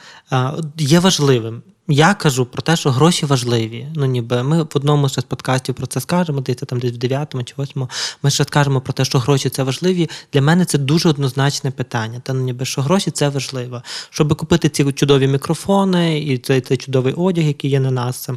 є важливим. Я кажу про те, що гроші важливі. Ну, ніби ми в одному з подкастів про це скажемо, десь там десь в дев'ятому чи восьмому. Ми ще скажемо про те, що гроші це важливі. Для мене це дуже однозначне питання. Та ну ніби що гроші це важливо. Щоб купити ці чудові мікрофони і цей, цей чудовий одяг, який є на нас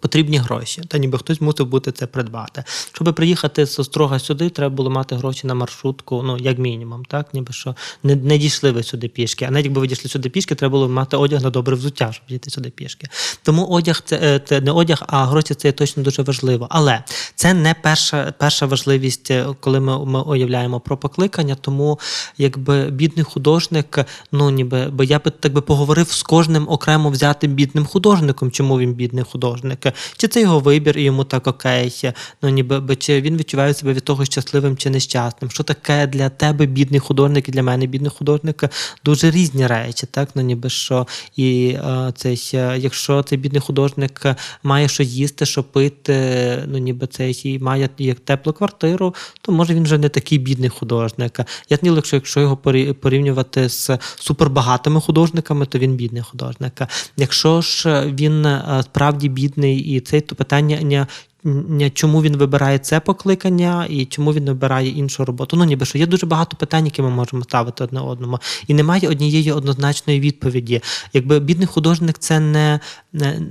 Потрібні гроші, та ніби хтось мусив бути це придбати. Щоб приїхати з острога сюди, треба було мати гроші на маршрутку, ну як мінімум, так ніби що не не дійшли ви сюди пішки. А навіть якби ви дійшли сюди пішки, треба було мати одяг на добре взуття, щоб дійти сюди пішки. Тому одяг це, е, це не одяг, а гроші це точно дуже важливо. Але це не перша перша важливість, е, коли ми ми уявляємо про покликання. Тому якби бідний художник, ну ніби бо я би так би поговорив з кожним окремо взятим бідним художником, чому він бідний художник чи це його вибір, і йому так окей, ну ніби чи він відчуває себе від того щасливим чи нещасним. Що таке для тебе бідний художник і для мене бідний художник дуже різні речі, так ну ніби що і цей, якщо цей бідний художник має що їсти, що пити, ну ніби цей і має як теплу квартиру, то може він вже не такий бідний художник. Я не якщо якщо його порівнювати з супербагатими художниками, то він бідний художник. Якщо ж він справді бідний і це то питання чому він вибирає це покликання і чому він вибирає іншу роботу. Ну ніби що є дуже багато питань, які ми можемо ставити одне одному, і немає однієї однозначної відповіді. Якби бідний художник це не,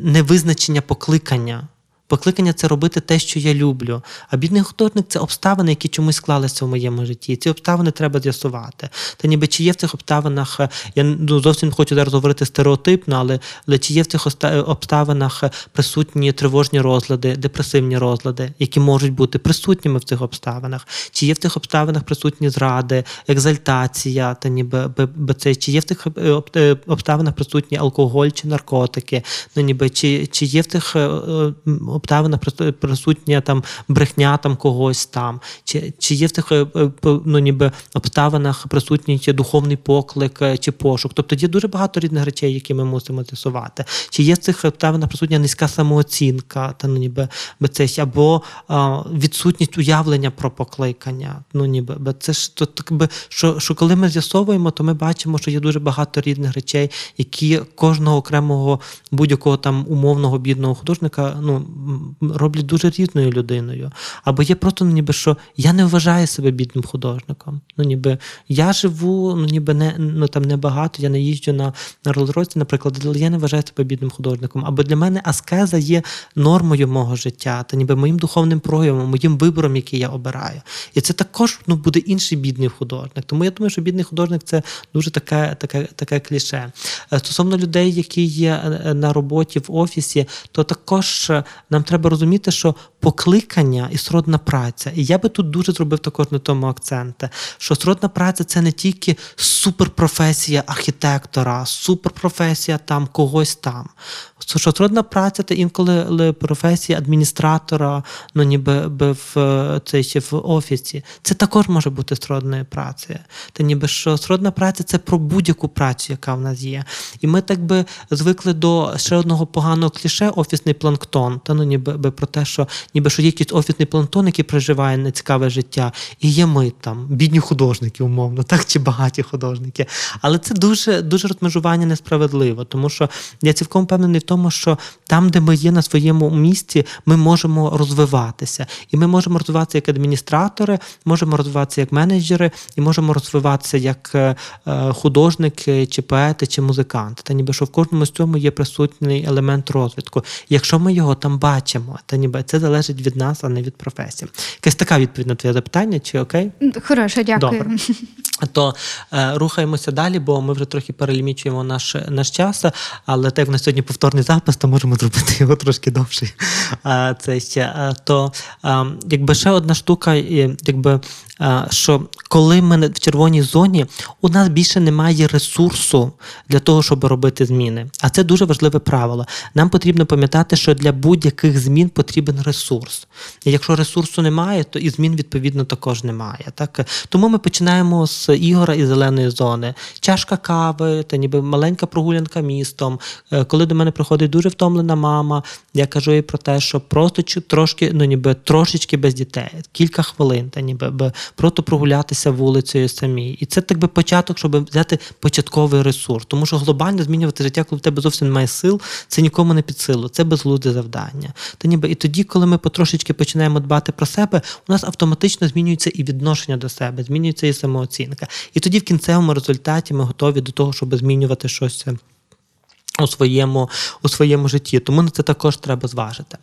не визначення покликання. Покликання це робити те, що я люблю. А бідний художник це обставини, які чомусь склалися в моєму житті. Ці обставини треба з'ясувати. Та ніби чи є в цих обставинах, я ну, зовсім не хочу зараз говорити стереотипно, але, але чи є в цих обставинах присутні тривожні розлади, депресивні розлади, які можуть бути присутніми в цих обставинах, чи є в цих обставинах присутні зради, екзальтація, та ніби це, чи є в цих е, е, обставинах присутні алкоголь чи наркотики, ну ніби чи, чи є в цих е, обставинах присутня там брехня там когось там, чи чи є в цих е, е, ну, ніби обставинах присутній духовний поклик е, чи пошук. Тобто є дуже багато різних речей, які ми мусимо з'ясувати. Чи є в цих обставинах присутня низька самооцінка, та ну ніби це або а, відсутність уявлення про покликання. Ну ніби це ж то так би що, що коли ми з'ясовуємо, то ми бачимо, що є дуже багато різних речей, які кожного окремого будь-якого там умовного бідного художника ну роблять дуже різною людиною. Або є просто ну, ніби що я не вважаю себе бідним художником. Ну, ніби я живу, ну ніби не ну там небагато, я не їжджу на на Роллс-Ройсі, наприклад, але я не вважаю себе бідним художником. Або для мене аскеза є нормою мого життя, та ніби моїм духовним проявом, моїм вибором, який я обираю. І це також ну, буде інший бідний художник. Тому я думаю, що бідний художник це дуже таке, таке, таке кліше. Е, стосовно людей, які є е, на роботі в офісі, то також нам треба розуміти, що покликання і сродна праця. І я би тут дуже зробив також на тому акценти, що сродна праця це не тільки суперпрофесія архітектора, суперпрофесія там когось там. Що сродна праця це інколи професія адміністратора, ну ніби в це ще в офісі. Це також може бути сродною працею. Та ніби що сродна праця це про будь-яку працю, яка в нас є. І ми так би звикли до ще одного поганого кліше офісний планктон. Та ну ніби про те, що ніби що є якийсь офісний планктон, який проживає нецікаве життя, і є ми там, бідні художники, умовно, так чи багаті художники. Але це дуже дуже розмежування несправедливо, тому що я цілком впевнений в тому, що там, де ми є на своєму місці, ми можемо розвиватися. І ми можемо розвиватися як адміністратори, можемо розвиватися як менеджери, і можемо розвиватися як е, е, художники, чи поети, чи музиканти. Та ніби що в кожному з цьому є присутній елемент розвитку. Якщо ми його там бачимо, та ніби це залежить від нас, а не від професії. Якась така відповідь на твоє запитання, чи окей? Хороше, дякую. Добре. То е, рухаємося далі, бо ми вже трохи перелімічуємо наш наш час, але так в нас сьогодні повторний запис, то можемо зробити його трошки довший. Е, це ще е, то е, якби ще одна штука, якби що коли ми в червоній зоні, у нас більше немає ресурсу для того, щоб робити зміни. А це дуже важливе правило. Нам потрібно пам'ятати, що для будь-яких змін потрібен ресурс. І якщо ресурсу немає, то і змін відповідно також немає. Так тому ми починаємо з ігора і зеленої зони. Чашка кави, та ніби маленька прогулянка містом. Е, коли до мене приходить дуже втомлена мама, я кажу їй про те, що просто трошки, ну ніби трошечки без дітей, кілька хвилин, та ніби просто прогулятися вулицею самі. І це так би початок, щоб взяти початковий ресурс. Тому що глобально змінювати життя, коли в тебе зовсім немає сил, це нікому не під силу, це безглузде завдання. Та ніби і тоді, коли ми потрошечки починаємо дбати про себе, у нас автоматично змінюється і відношення до себе, змінюється і самооцінка. І тоді в кінцевому результаті ми готові до того, щоб змінювати щось у своєму у своєму житті. Тому на це також треба зважити.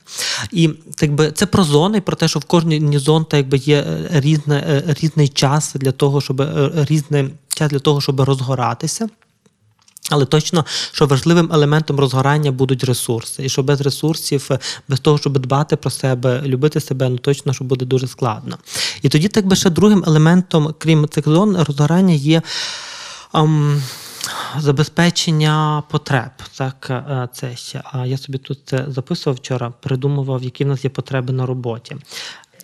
І так би, це про зони, про те, що в кожній зон так би, є е, різне, е, різний час для того, щоб е, різний час для того, щоб розгоратися. Але точно, що важливим елементом розгорання будуть ресурси, і що без ресурсів, без того, щоб дбати про себе, любити себе, ну точно що буде дуже складно. І тоді, так би ще другим елементом, крім цих зон, розгорання є. Ам, забезпечення потреб. Так, е, це ще. А я собі тут це записував вчора, придумував, які в нас є потреби на роботі.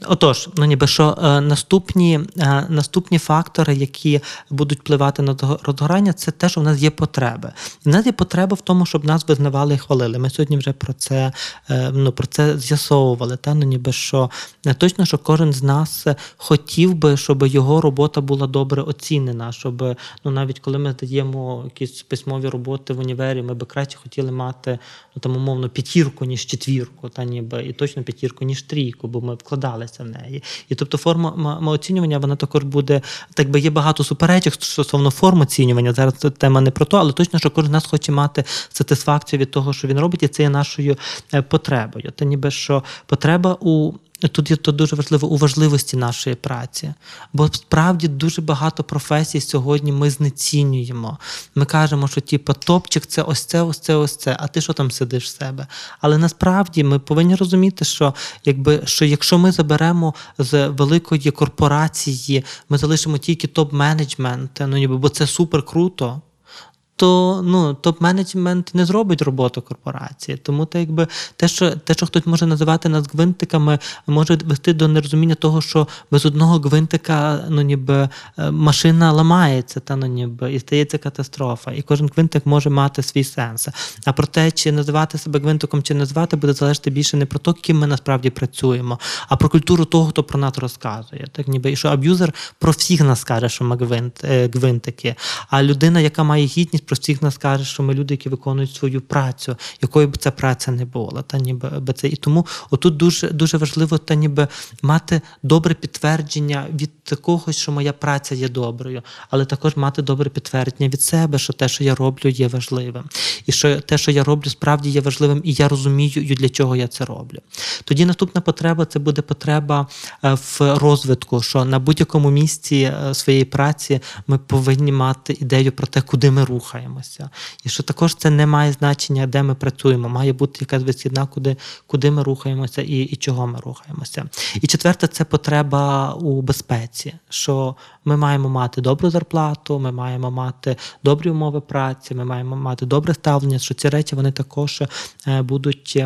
Отож, ну ніби що е, наступні е, наступні фактори, які будуть впливати на розгорання, це те, що в нас є потреби. І в нас є потреба в тому, щоб нас визнавали і хвалили. Ми сьогодні вже про це е, ну, про це з'ясовували. Та? Ну, ніби що точно, що кожен з нас хотів би, щоб його робота була добре оцінена. Щоб ну навіть коли ми здаємо якісь письмові роботи в універі, ми би краще хотіли мати ну там умовно п'ятірку, ніж четвірку, та ніби і точно п'ятірку, ніж трійку, бо ми вкладали вкладалися в неї. І тобто форма оцінювання вона також буде, так би є багато суперечок стосовно форм оцінювання. Зараз це тема не про то, але точно, що кожен з нас хоче мати сатисфакцію від того, що він робить, і це є нашою е, потребою. Та ніби що потреба у Тут є то дуже важливо у важливості нашої праці, бо справді дуже багато професій сьогодні ми знецінюємо. Ми кажемо, що типу, топчик це ось це, ось це, ось це, а ти що там сидиш в себе? Але насправді ми повинні розуміти, що якби що якщо ми заберемо з великої корпорації, ми залишимо тільки топ-менеджмент, ну ніби бо це супер круто то ну топ-менеджмент не зробить роботу корпорації. Тому те, якби те, що те, що хтось може називати нас гвинтиками, може вести до нерозуміння того, що без одного гвинтика ну ніби е, машина ламається, та ну ніби і стається катастрофа. І кожен гвинтик може мати свій сенс. А про те, чи називати себе гвинтиком, чи не називати, буде залежати більше не про те, ким ми насправді працюємо, а про культуру того, хто про нас розказує. Так ніби і що аб'юзер про всіх нас каже, що ми гвинт, е, гвинтики. А людина, яка має гідність про всіх нас каже, що ми люди, які виконують свою працю, якою б ця праця не була. Та ніби це і тому отут дуже дуже важливо та ніби мати добре підтвердження від такого, що моя праця є доброю, але також мати добре підтвердження від себе, що те, що я роблю, є важливим, і що те, що я роблю, справді є важливим, і я розумію, для чого я це роблю. Тоді наступна потреба це буде потреба е, в розвитку, що на будь-якому місці е, своєї праці ми повинні мати ідею про те, куди ми рухаємося. І що також це не має значення, де ми працюємо. Має бути якась висідна, куди куди ми рухаємося і і чого ми рухаємося. І четверте, це потреба у безпеці, що ми маємо мати добру зарплату, ми маємо мати добрі умови праці, ми маємо мати добре ставлення, що ці речі вони також е, будуть.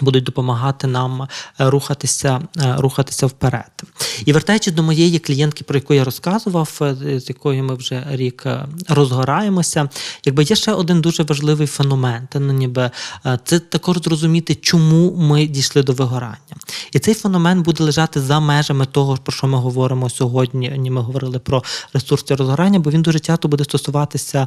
Будуть допомагати нам е, рухатися е, рухатися вперед. І вертаючись до моєї клієнтки, про яку я розказував, е, з якою ми вже рік розгораємося, якби є ще один дуже важливий феномен. Ну, ніби Це також зрозуміти, чому ми дійшли до вигорання. І цей феномен буде лежати за межами того, про що ми говоримо сьогодні. Ми говорили про ресурси розгорання, бо він дуже часто буде стосуватися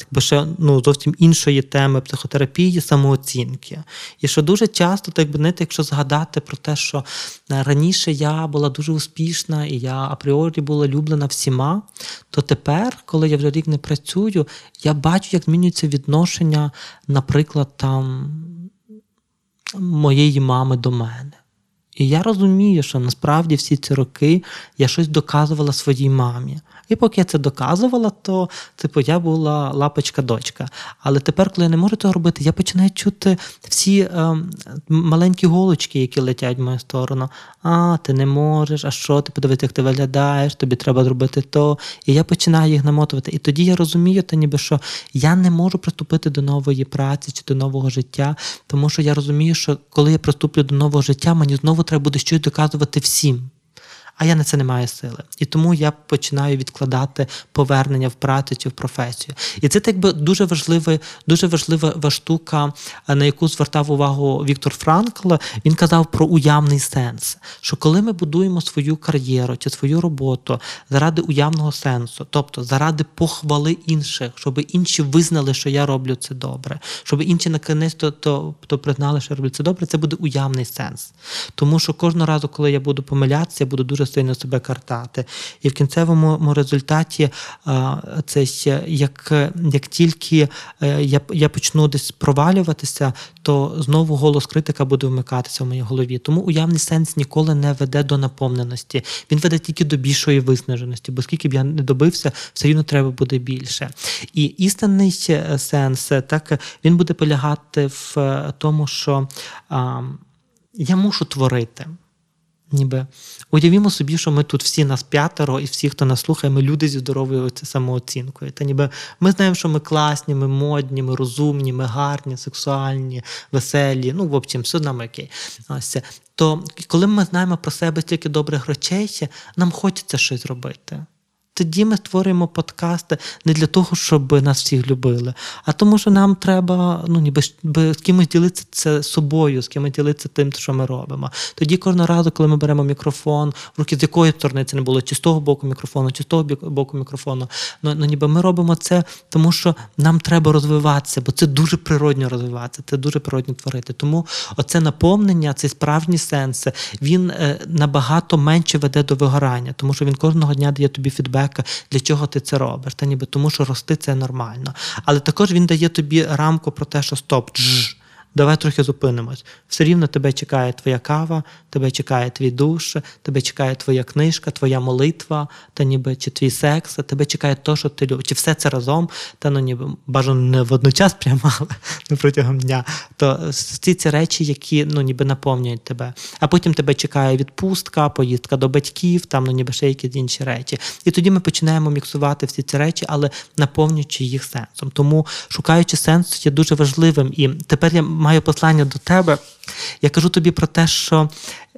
якби ще ну, зовсім іншої теми психотерапії, самооцінки. І що дуже дуже часто, так би знаєте, якщо згадати про те, що е, раніше я була дуже успішна і я апріорі була люблена всіма, то тепер, коли я вже рік не працюю, я бачу, як змінюється відношення, наприклад, там моєї мами до мене. І я розумію, що насправді всі ці роки я щось доказувала своїй мамі. І поки я це доказувала, то типу я була лапочка-дочка. Але тепер, коли я не можу цього робити, я починаю чути всі е, маленькі голочки, які летять в мою сторону. А, ти не можеш, а що ти подивись, як ти виглядаєш, тобі треба зробити то. І я починаю їх намотувати. І тоді я розумію, та ніби що я не можу приступити до нової праці чи до нового життя, тому що я розумію, що коли я приступлю до нового життя, мені знову треба буде щось доказувати всім а я на це не маю сили. І тому я починаю відкладати повернення в працю чи в професію. І це так би дуже важлива, дуже важлива штука, на яку звертав увагу Віктор Франкл. Він казав про уявний сенс. Що коли ми будуємо свою кар'єру чи свою роботу заради уявного сенсу, тобто заради похвали інших, щоб інші визнали, що я роблю це добре, щоб інші наконець то, то, то признали, що я роблю це добре, це буде уявний сенс. Тому що кожного разу, коли я буду помилятися, я буду дуже сильно себе картати. І в кінцевому результаті це як як тільки е, я я почну десь провалюватися, то знову голос критика буде вмикатися в моїй голові. Тому уявний сенс ніколи не веде до наповненості. Він веде тільки до більшої виснаженості, бо скільки б я не добився, все рівно треба буде більше. І істинний е, сенс так він буде полягати в е, тому, що а, я мушу творити. Ніби уявімо собі, що ми тут всі нас п'ятеро, і всі, хто нас слухає, ми люди зі здоровою самооцінкою. Та ніби ми знаємо, що ми класні, ми модні, ми розумні, ми гарні, сексуальні, веселі. Ну, в общем, все нам окей. Ось то коли ми знаємо про себе тільки добрих речей, нам хочеться щось робити тоді ми створюємо подкасти не для того, щоб нас всіх любили, а тому, що нам треба ну, ніби з кимось ділитися це собою, з кимось ділитися тим, що ми робимо. Тоді кожного разу, коли ми беремо мікрофон, в руки з якої сторони це не було, чи з того боку мікрофону, чи з того боку мікрофону. Ну, ну ніби ми робимо це, тому що нам треба розвиватися, бо це дуже природньо розвиватися, це дуже природньо творити. Тому оце наповнення, цей справжній сенс, він е, набагато менше веде до вигорання, тому що він кожного дня дає тобі фідбек фідбек, для чого ти це робиш, та ніби тому, що рости це нормально. Але також він дає тобі рамку про те, що стоп. Дж, Давай трохи зупинимось. Все рівно тебе чекає твоя кава, тебе чекає твій душ, тебе чекає твоя книжка, твоя молитва, та ніби чи твій секс, тебе чекає те, що ти любиш. Чи все це разом, та ну ніби бажано не водночас прямо, але не протягом дня. То всі ці речі, які ну ніби наповнюють тебе. А потім тебе чекає відпустка, поїздка до батьків, там ну ніби ще якісь інші речі. І тоді ми починаємо міксувати всі ці речі, але наповнюючи їх сенсом. Тому шукаючи сенс є дуже важливим. І тепер я маю послання до тебе. Я кажу тобі про те, що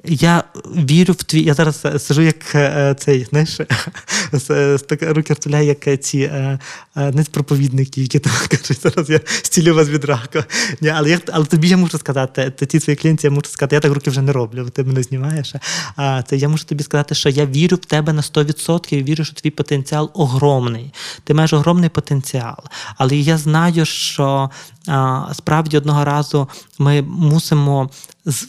я вірю в твій. Я зараз сижу, як е, цей, знаєш, руки розставляю, як ці е, е, не проповідники, які там кажуть, зараз я стілю вас від раку. Ні, Але я, але тобі я можу сказати, ті свої клієнти, я можу сказати, я так руки вже не роблю, ти мене знімаєш. А це я можу тобі сказати, що я вірю в тебе на 100% і вірю, що твій потенціал огромний. Ти маєш огромний потенціал. Але я знаю, що а, справді одного разу ми мусимо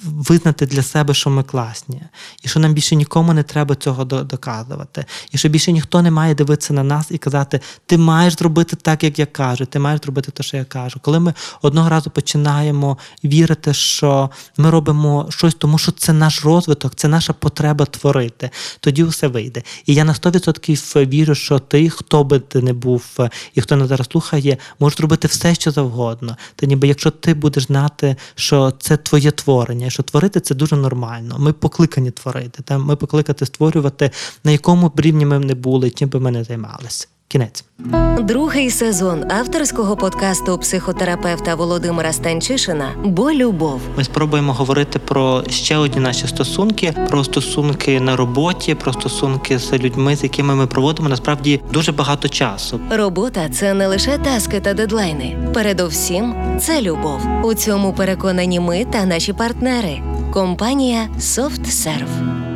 визнати для себе, що ми класні, і що нам більше нікому не треба цього доказувати, і що більше ніхто не має дивитися на нас і казати, ти маєш зробити так, як я кажу, ти маєш зробити те, що я кажу. Коли ми одного разу починаємо вірити, що ми робимо щось, тому що це наш розвиток, це наша потреба творити, тоді все вийде. І я на 100% вірю, що ти, хто би ти не був, і хто нас зараз слухає, може зробити все, що завгодно. Та ніби якщо ти будеш знати, що це твоє творення, що творити це дуже нормально. Ми покликані творити. Та ми покликати створювати, на якому б рівні ми не були, чим би ми не займалися. Кінець. Другий сезон авторського подкасту психотерапевта Володимира Станчишина Бо любов. Ми спробуємо говорити про ще одні наші стосунки, про стосунки на роботі, про стосунки з людьми, з якими ми проводимо насправді дуже багато часу. Робота це не лише таски та дедлайни. Передовсім це любов. У цьому переконані ми та наші партнери. Компанія SoftServe.